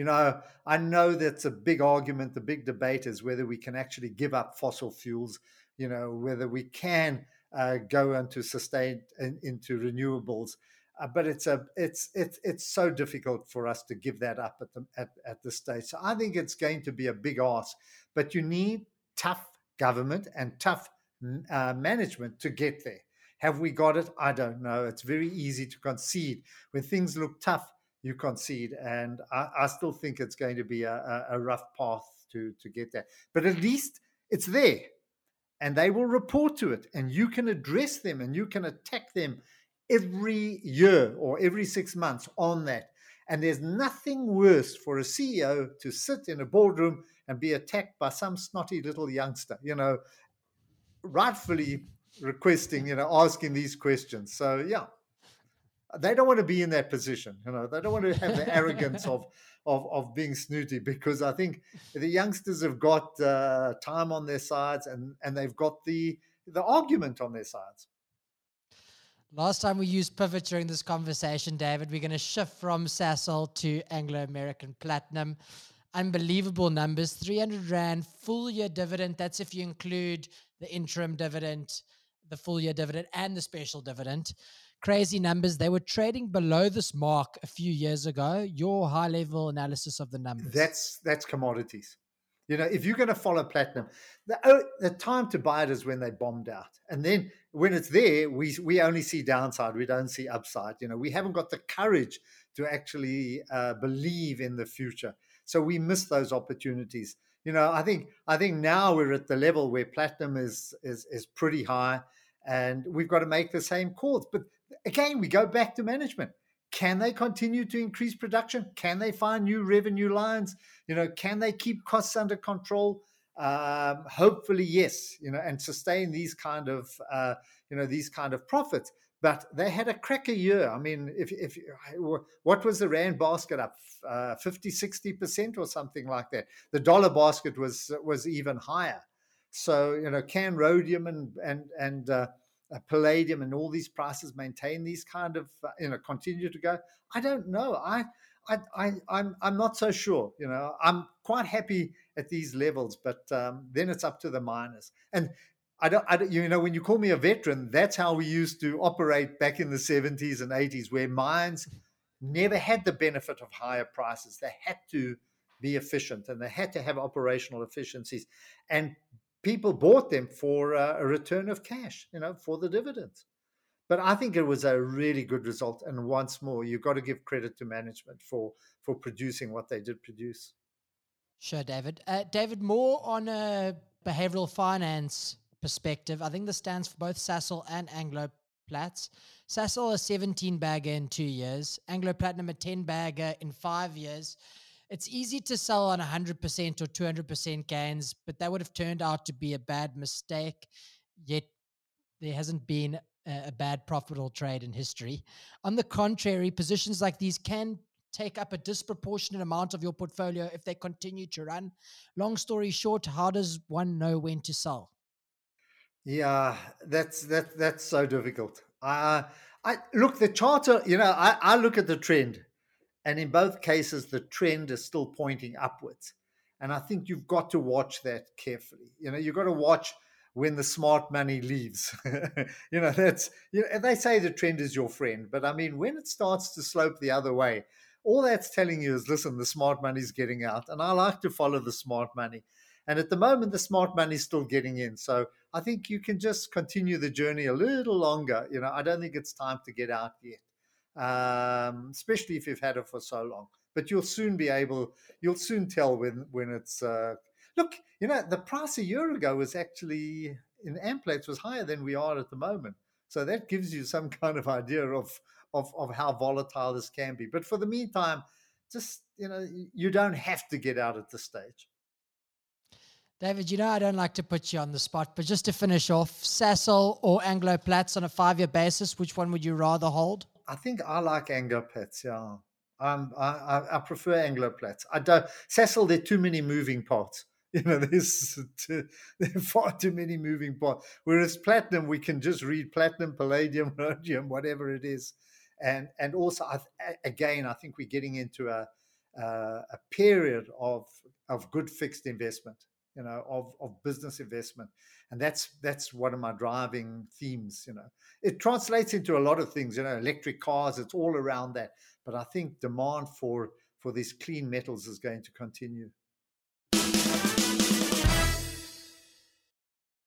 Speaker 8: You know, I know that's a big argument. The big debate is whether we can actually give up fossil fuels. You know, whether we can uh, go into sustained in, into renewables. Uh, but it's a it's it's it's so difficult for us to give that up at the at, at this stage. So I think it's going to be a big ask. But you need tough government and tough uh, management to get there. Have we got it? I don't know. It's very easy to concede when things look tough you concede. And I, I still think it's going to be a, a, rough path to, to get there. But at least it's there and they will report to it and you can address them and you can attack them every year or every six months on that. And there's nothing worse for a CEO to sit in a boardroom and be attacked by some snotty little youngster, you know, rightfully requesting, you know, asking these questions. So, yeah. They don't want to be in that position. You know, they don't want to have the arrogance of, of of being snooty because I think the youngsters have got uh, time on their sides and and they've got the the argument on their sides.
Speaker 5: Last time we used pivot during this conversation, David, we're going to shift from Sasol to Anglo American Platinum. Unbelievable numbers 300 Rand full year dividend. That's if you include the interim dividend, the full year dividend, and the special dividend. Crazy numbers. They were trading below this mark a few years ago. Your high level analysis of the numbers.
Speaker 8: That's that's commodities. You know, if you're going to follow platinum, the, the time to buy it is when they bombed out. And then when it's there, we, we only see downside. We don't see upside. You know, we haven't got the courage to actually uh, believe in the future. So we miss those opportunities. You know, I think I think now we're at the level where platinum is is is pretty high, and we've got to make the same calls. But again, we go back to management. Can they continue to increase production? Can they find new revenue lines? You know, can they keep costs under control? Um, hopefully, yes. You know, and sustain these kind of uh, you know these kind of profits. But they had a cracker year. I mean, if if what was the rand basket up uh, 50, 60 percent or something like that? The dollar basket was was even higher. So you know, can rhodium and and and uh, uh, palladium and all these prices maintain these kind of uh, you know continue to go i don't know i I, I, I'm, I'm not so sure. You know, I'm quite happy at these levels, but um, then it's up to the miners. And I don't, I don't, you know, when you call me a veteran, that's how we used to operate back in the 70s and 80s, where mines never had the benefit of higher prices. They had to be efficient and they had to have operational efficiencies. And people bought them for uh, a return of cash, you know, for the dividends. But I think it was a really good result. And once more, you've got to give credit to management for for producing what they did produce.
Speaker 5: Sure, David. Uh, David, more on a behavioral finance perspective. I think this stands for both Sasol and Anglo Plats. Sasol a 17 bagger in two years, Anglo Platinum a 10 bagger in five years it's easy to sell on 100% or 200% gains, but that would have turned out to be a bad mistake. Yet there hasn't been a, a bad profitable trade in history. On the contrary, positions like these can take up a disproportionate amount of your portfolio if they continue to run. Long story short, how does one know when to sell?
Speaker 8: Yeah, that's that that's so difficult. Uh, I look the charter. You know, I, I look at the trend. And in both cases, the trend is still pointing upwards. And I think you've got to watch that carefully. You know, you've got to watch when the smart money leaves. you know, that's, you know, they say the trend is your friend. But I mean, when it starts to slope the other way, all that's telling you is listen, the smart money's getting out. And I like to follow the smart money. And at the moment, the smart money's still getting in. So I think you can just continue the journey a little longer. You know, I don't think it's time to get out yet um, especially if you've had it for so long. But you'll soon be able, you'll soon tell when when it's. Uh, look, you know, the price a year ago was actually in Amplats was higher than we are at the moment. So that gives you some kind of idea of of of how volatile this can be. But for the meantime, just you know, you don't have to get out at this stage.
Speaker 5: David, you know I don't like to put you on the spot, but just to finish off, Sasol or Anglo Plats on a five-year basis, which one would you rather hold?
Speaker 8: I think I like Anglo Plats. Yeah, um, I, I, prefer Anglo Plats. I don't Sasol. There are too many moving parts. You know, there's too, far too many moving parts. Whereas platinum, we can just read platinum, palladium, rhodium, whatever it is, and and also I, again, I think we're getting into a a period of of good fixed investment you know, of, of business investment. And that's that's one of my driving themes, you know. It translates into a lot of things, you know, electric cars, it's all around that. But I think demand for for these clean metals is going to continue.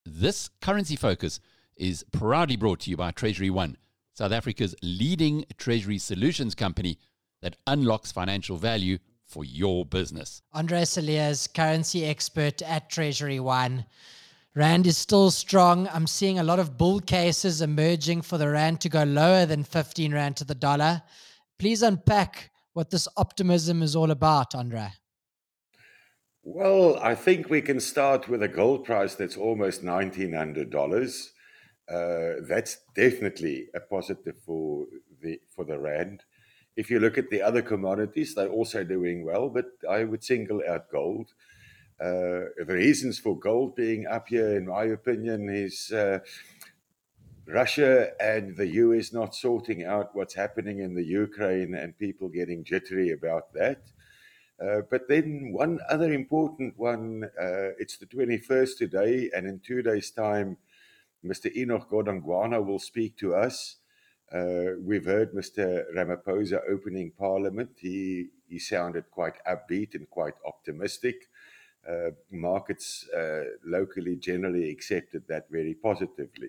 Speaker 3: This currency focus is proudly brought to you by TreasuryONE, South Africa's leading treasury solutions company that unlocks financial value for your business.
Speaker 5: Andre Cilliers, currency expert at TreasuryONE. Rand is still strong. I'm seeing a lot of bull cases emerging for the Rand to go lower than 15 Rand to the dollar. Please unpack what this optimism is all about, Andre.
Speaker 9: Well, I think we can start with a gold price that's almost $1,900. Uh, that's definitely a positive for the for the rand. If you look at the other commodities, they're also doing well, but I would single out gold. Uh, the reasons for gold being up here, in my opinion, is uh, Russia and the US not sorting out what's happening in the Ukraine and people getting jittery about that. Uh, but then one other important one, uh, it's the 21st today, and in two days' time, Mr. Enoch Godongwana will speak to us. Uh, we've heard Mr. Ramaphosa opening Parliament. He, he sounded quite upbeat and quite optimistic. Uh, markets uh, locally generally accepted that very positively.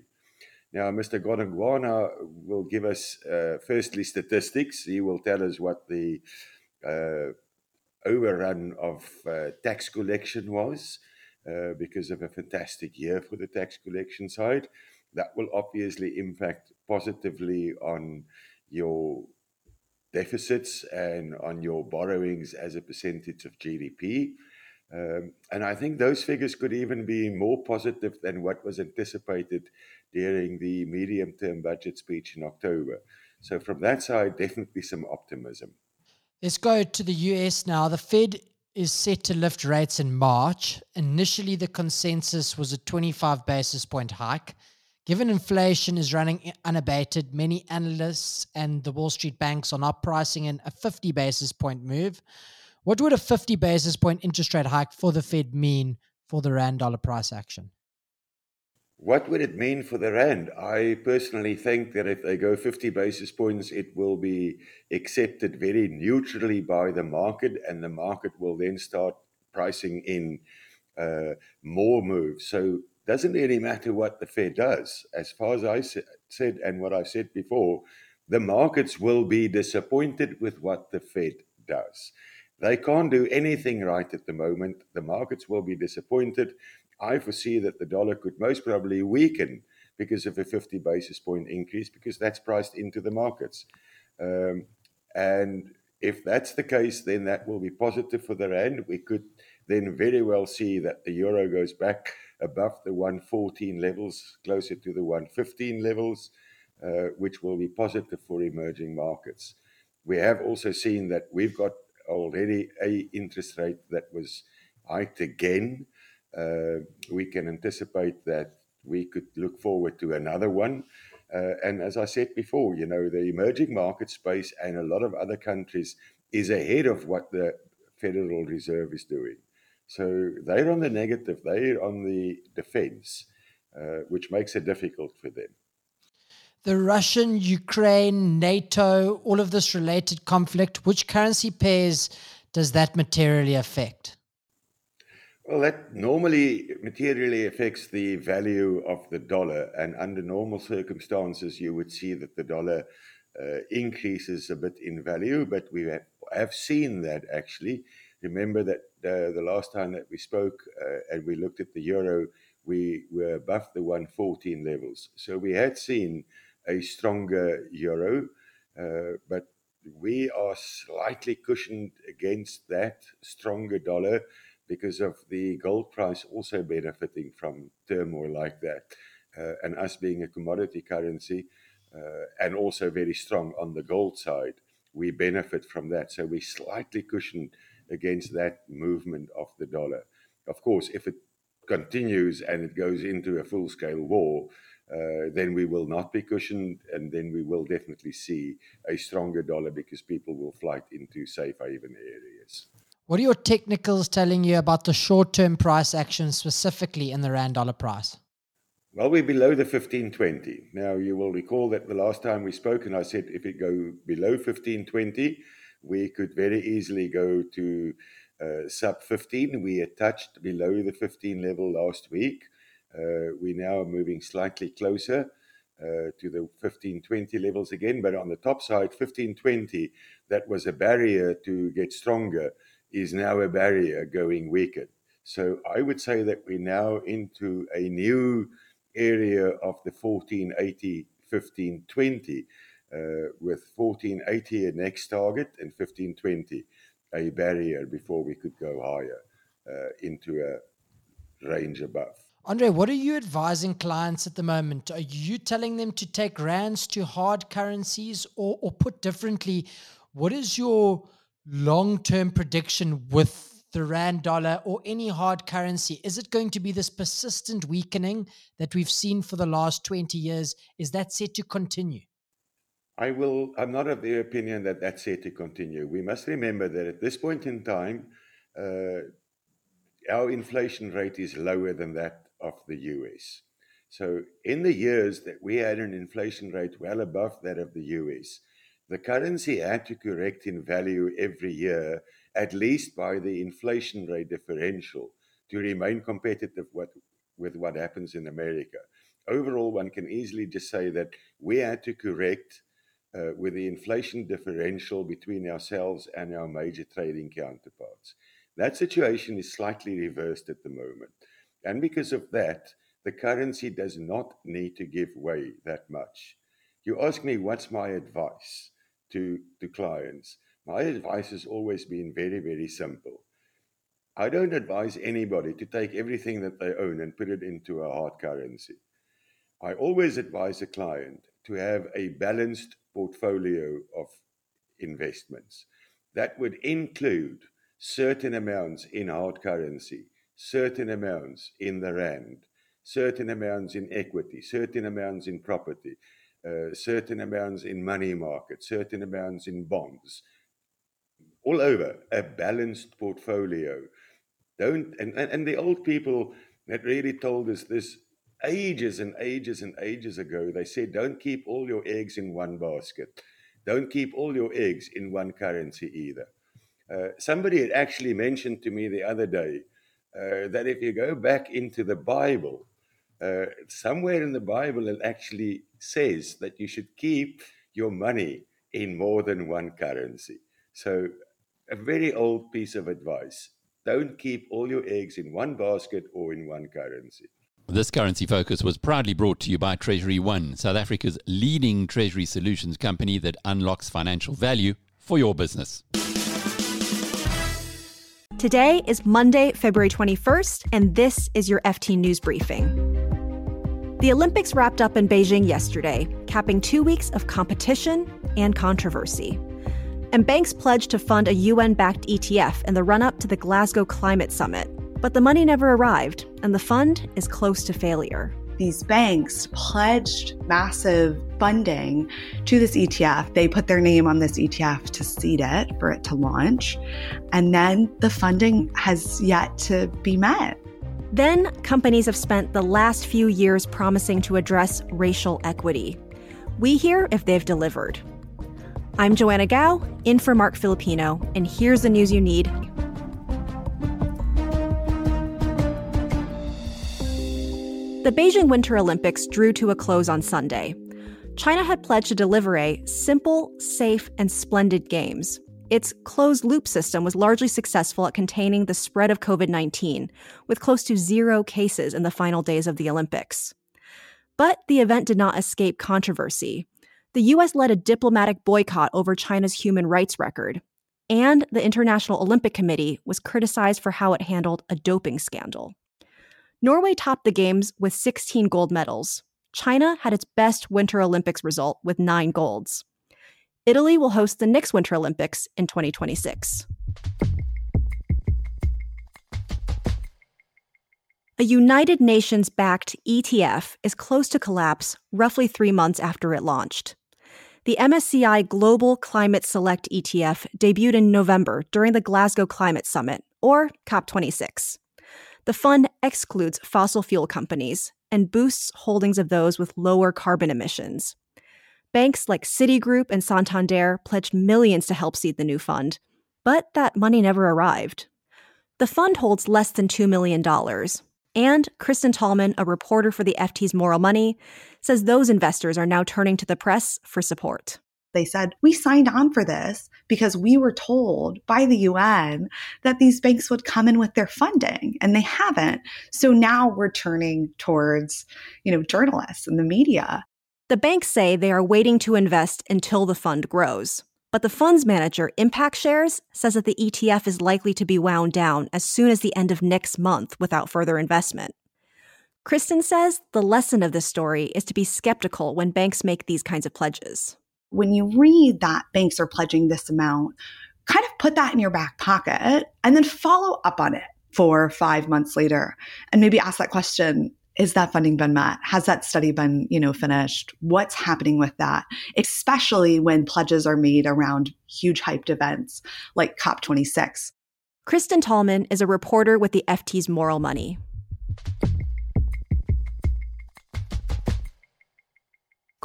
Speaker 9: Now, Mr. Godongwana will give us, uh, firstly, statistics. He will tell us what the uh, overrun of uh, tax collection was because of a fantastic year for the tax collection side. That will obviously impact positively on your deficits and on your borrowings as a percentage of GDP. Um, and I think those figures could even be more positive than what was anticipated during the medium term budget speech in October. So, from that side, definitely some optimism.
Speaker 5: Let's go to the US now. The Fed is set to lift rates in March. Initially, the consensus was a 25 basis point hike. Given inflation is running unabated, many analysts and the Wall Street banks are now pricing in a 50 basis point move. What would a 50 basis point interest rate hike for the Fed mean for the Rand dollar price action?
Speaker 9: What would it mean for the Rand? I personally think that if they go 50 basis points, it will be accepted very neutrally by the market, and the market will then start pricing in uh, more moves. So doesn't really matter what the Fed does. As far as I said, and what I've said before, the markets will be disappointed with what the Fed does. They can't do anything right at the moment. The markets will be disappointed. I foresee that the dollar could most probably weaken because of a 50 basis point increase, because that's priced into the markets. Um, and if that's the case, then that will be positive for the Rand. We could then very well see that the euro goes back above the 114 levels, closer to the 115 levels, uh, which will be positive for emerging markets. We have also seen that we've got already a interest rate that was hiked again uh, we can anticipate that we could look forward to another one. Uh, and as I said before, you know, the emerging market space and a lot of other countries is ahead of what the Federal Reserve is doing. So they're on the negative, they're on the defense, uh, which makes it difficult for them.
Speaker 5: The Russian, Ukraine, NATO, all of this related conflict, which currency pairs does that materially affect?
Speaker 9: Well, that normally materially affects the value of the dollar. And under normal circumstances, you would see that the dollar uh, increases a bit in value, but we have, have seen that actually. Remember that uh, the last time that we spoke uh, and we looked at the euro, we were above the 114 levels. So we had seen a stronger euro, uh, but we are slightly cushioned against that stronger dollar because of the gold price also benefiting from turmoil like that. Uh, and us being a commodity currency uh, and also very strong on the gold side, we benefit from that. So we slightly cushion against that movement of the dollar. Of course, if it continues and it goes into a full scale war, uh, then we will not be cushioned, and then we will definitely see a stronger dollar because people will flight into safe haven areas.
Speaker 5: What are your technicals telling you about the short term price action specifically in the Rand dollar price?
Speaker 9: Well, we're below the 1520. Now, you will recall that the last time we spoke, and I said if it go below 1520, we could very easily go to uh, sub 15. We had touched below the 15 level last week. Uh, we now are moving slightly closer uh, to the 1520 levels again. But on the top side, 1520, that was a barrier to get stronger is now a barrier going weaker. So I would say that we're now into a new area of the 1480, 1520, uh, with 1480 a next target and 1520 a barrier before we could go higher uh, into a range above.
Speaker 5: Andre, what are you advising clients at the moment? Are you telling them to take rands to hard currencies, or, or put differently, what is your long term prediction with the rand dollar or any hard currency? Is it going to be this persistent weakening that we've seen for the last 20 years? Is that set to continue?
Speaker 9: I will. I'm not of the opinion that that's set to continue. We must remember that at this point in time, uh, our inflation rate is lower than that of the US. So, in the years that we had an inflation rate well above that of the US, the currency had to correct in value every year, at least by the inflation rate differential, to remain competitive with, with what happens in America. Overall, one can easily just say that we had to correct uh, with the inflation differential between ourselves and our major trading counterparts. That situation is slightly reversed at the moment. And because of that, the currency does not need to give way that much. You ask me, what's my advice to, to clients? My advice has always been very, very simple. I don't advise anybody to take everything that they own and put it into a hard currency. I always advise a client to have a balanced portfolio of investments. That would include certain amounts in hard currency, certain amounts in the rand, certain amounts in equity, certain amounts in property, uh, certain amounts in money market, certain amounts in bonds. All over a balanced portfolio. Don't and, and, and the old people that really told us this ages and ages and ages ago, they said, don't keep all your eggs in one basket. Don't keep all your eggs in one currency either. Uh, somebody had actually mentioned to me the other day uh, that if you go back into the Bible, uh, somewhere in the Bible it actually says that you should keep your money in more than one currency. So, a very old piece of advice don't keep all your eggs in one basket or in one currency.
Speaker 3: This currency focus was proudly brought to you by TreasuryONE, South Africa's leading treasury solutions company that unlocks financial value for your business.
Speaker 10: Today is Monday, February 21st, and this is your FT News Briefing. The Olympics wrapped up in Beijing yesterday, capping two weeks of competition and controversy. And banks pledged to fund a UN backed ETF in the run up to the Glasgow Climate Summit. But the money never arrived, and the fund is close to failure.
Speaker 11: These banks pledged massive funding to this ETF. They put their name on this ETF to seed it for it to launch. And then the funding has yet to be met.
Speaker 10: Then, companies have spent the last few years promising to address racial equity. We hear if they've delivered. I'm Joanna Gao, in for Marc Filippino, and here's the news you need The Beijing Winter Olympics drew to a close on Sunday. China had pledged to deliver a simple, safe, and splendid games. Its closed loop system was largely successful at containing the spread of COVID 19, with close to zero cases in the final days of the Olympics. But the event did not escape controversy. The U.S. led a diplomatic boycott over China's human rights record, and the International Olympic Committee was criticized for how it handled a doping scandal. Norway topped the Games with 16 gold medals. China had its best Winter Olympics result with nine golds. Italy will host the next Winter Olympics in 2026. A United Nations backed ETF is close to collapse roughly three months after it launched. The MSCI Global Climate Select ETF debuted in November during the Glasgow Climate Summit, or COP26. The fund excludes fossil fuel companies and boosts holdings of those with lower carbon emissions. Banks like Citigroup and Santander pledged millions to help seed the new fund, but that money never arrived. The fund holds less than $2 million. And Kristen Talman, a reporter for the FT's Moral Money, says those investors are now turning to the press for support.
Speaker 11: They said, We signed on for this because we were told by the UN that these banks would come in with their funding and they haven't. So now we're turning towards, you know, journalists and the media.
Speaker 10: The banks say they are waiting to invest until the fund grows. But the fund's manager, Impact Shares, says that the ETF is likely to be wound down as soon as the end of next month without further investment. Kristen says the lesson of this story is to be skeptical when banks make these kinds of pledges.
Speaker 11: When you read that banks are pledging this amount, kind of put that in your back pocket and then follow up on it four or five months later and maybe ask that question is that funding been met? Has that study been you know finished? What's happening with that? Especially when pledges are made around huge hyped events like cop26
Speaker 10: kristen talman is a reporter with the ft's moral money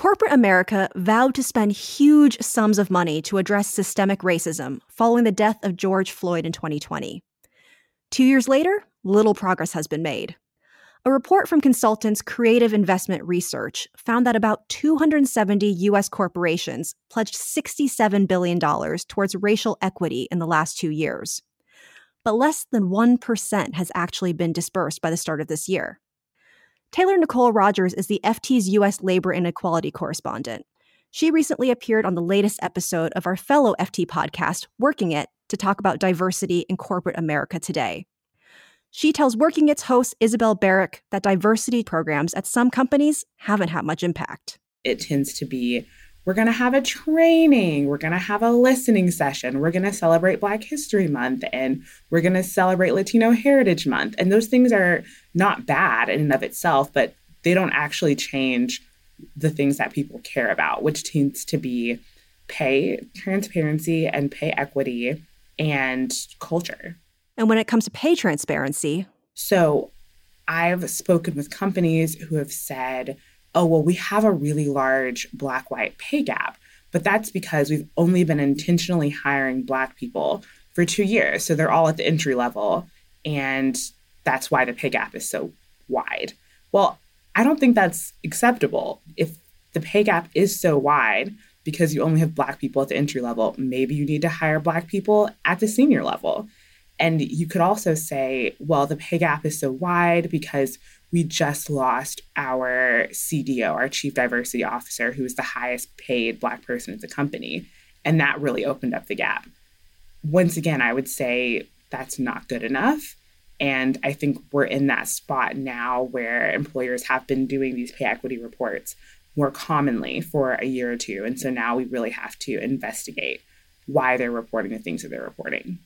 Speaker 10: Corporate America vowed to spend huge sums of money to address systemic racism following the death of George Floyd in 2020. Two years later, little progress has been made. A report from consultants Creative Investment Research found that about 270 U.S. corporations pledged $67 billion towards racial equity in the last two years. But less than 1% has actually been disbursed by the start of this year. Taylor Nicole Rogers is the FT's U.S. labor inequality correspondent. She recently appeared on the latest episode of our fellow FT podcast, Working It, to talk about diversity in corporate America today. She tells Working It's host Isabel Berwick that diversity programs at some companies haven't had much impact.
Speaker 12: It tends to be we're going to have a training. We're going to have a listening session. We're going to celebrate Black History Month and we're going to celebrate Latino Heritage Month. And those things are not bad in and of itself, but they don't actually change the things that people care about, which tends to be pay transparency and pay equity and culture.
Speaker 10: And when it comes to pay transparency,
Speaker 12: so I've spoken with companies who have said, oh, well, we have a really large black white pay gap. But that's because we've only been intentionally hiring black people for two years. So they're all at the entry level. And that's why the pay gap is so wide. Well, I don't think that's acceptable. If the pay gap is so wide because you only have black people at the entry level, maybe you need to hire black people at the senior level. And you could also say, well, the pay gap is so wide because we just lost our CDO, our Chief Diversity Officer, who was the highest paid Black person at the company. And that really opened up the gap. Once again, I would say that's not good enough. And I think we're in that spot now where employers have been doing these pay equity reports more commonly for a year or two. And so now we really have to investigate why they're reporting the things that they're reporting.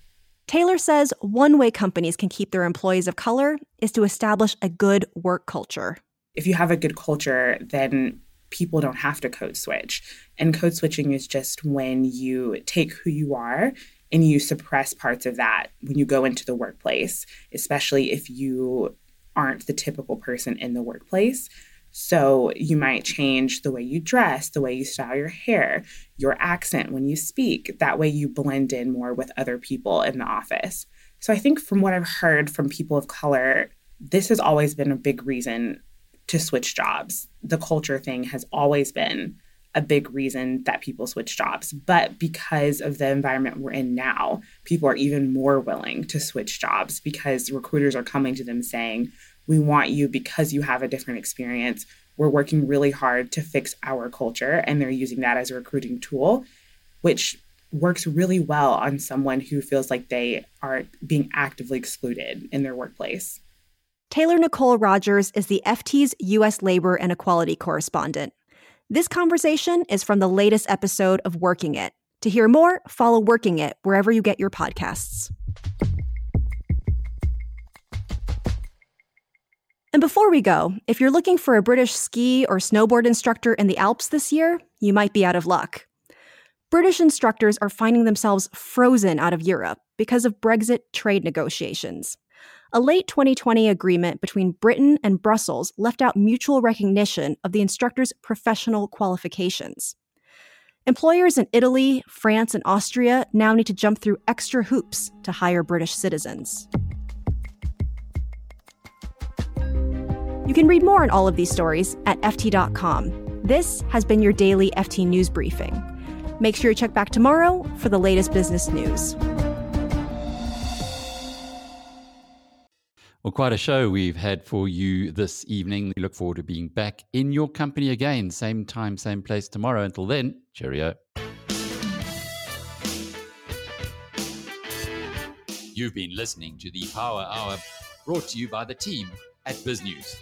Speaker 10: Taylor says one way companies can keep their employees of color is to establish a good work culture.
Speaker 12: If you have a good culture, then people don't have to code switch. And code switching is just when you take who you are and you suppress parts of that when you go into the workplace, especially if you aren't the typical person in the workplace. So you might change the way you dress, the way you style your hair, your accent when you speak. That way you blend in more with other people in the office. So I think from what I've heard from people of color, this has always been a big reason to switch jobs. The culture thing has always been a big reason that people switch jobs. But because of the environment we're in now, people are even more willing to switch jobs because recruiters are coming to them saying, we want you because you have a different experience. We're working really hard to fix our culture, and they're using that as a recruiting tool, which works really well on someone who feels like they are being actively excluded in their workplace.
Speaker 10: Taylor Nicole Rogers is the FT's U.S. Labor and Equality correspondent. This conversation is from the latest episode of Working It. To hear more, follow Working It wherever you get your podcasts. And before we go, if you're looking for a British ski or snowboard instructor in the Alps this year, you might be out of luck. British instructors are finding themselves frozen out of Europe because of Brexit trade negotiations. A late 2020 agreement between Britain and Brussels left out mutual recognition of the instructor's professional qualifications. Employers in Italy, France, and Austria now need to jump through extra hoops to hire British citizens. You can read more on all of these stories at FT.com. This has been your daily FT News Briefing. Make sure you check back tomorrow for the latest business news.
Speaker 3: Well, quite a show we've had for you this evening. We look forward to being back in your company again, same time, same place tomorrow. Until then, cheerio. You've been listening to the Power Hour brought to you by the team at BizNews.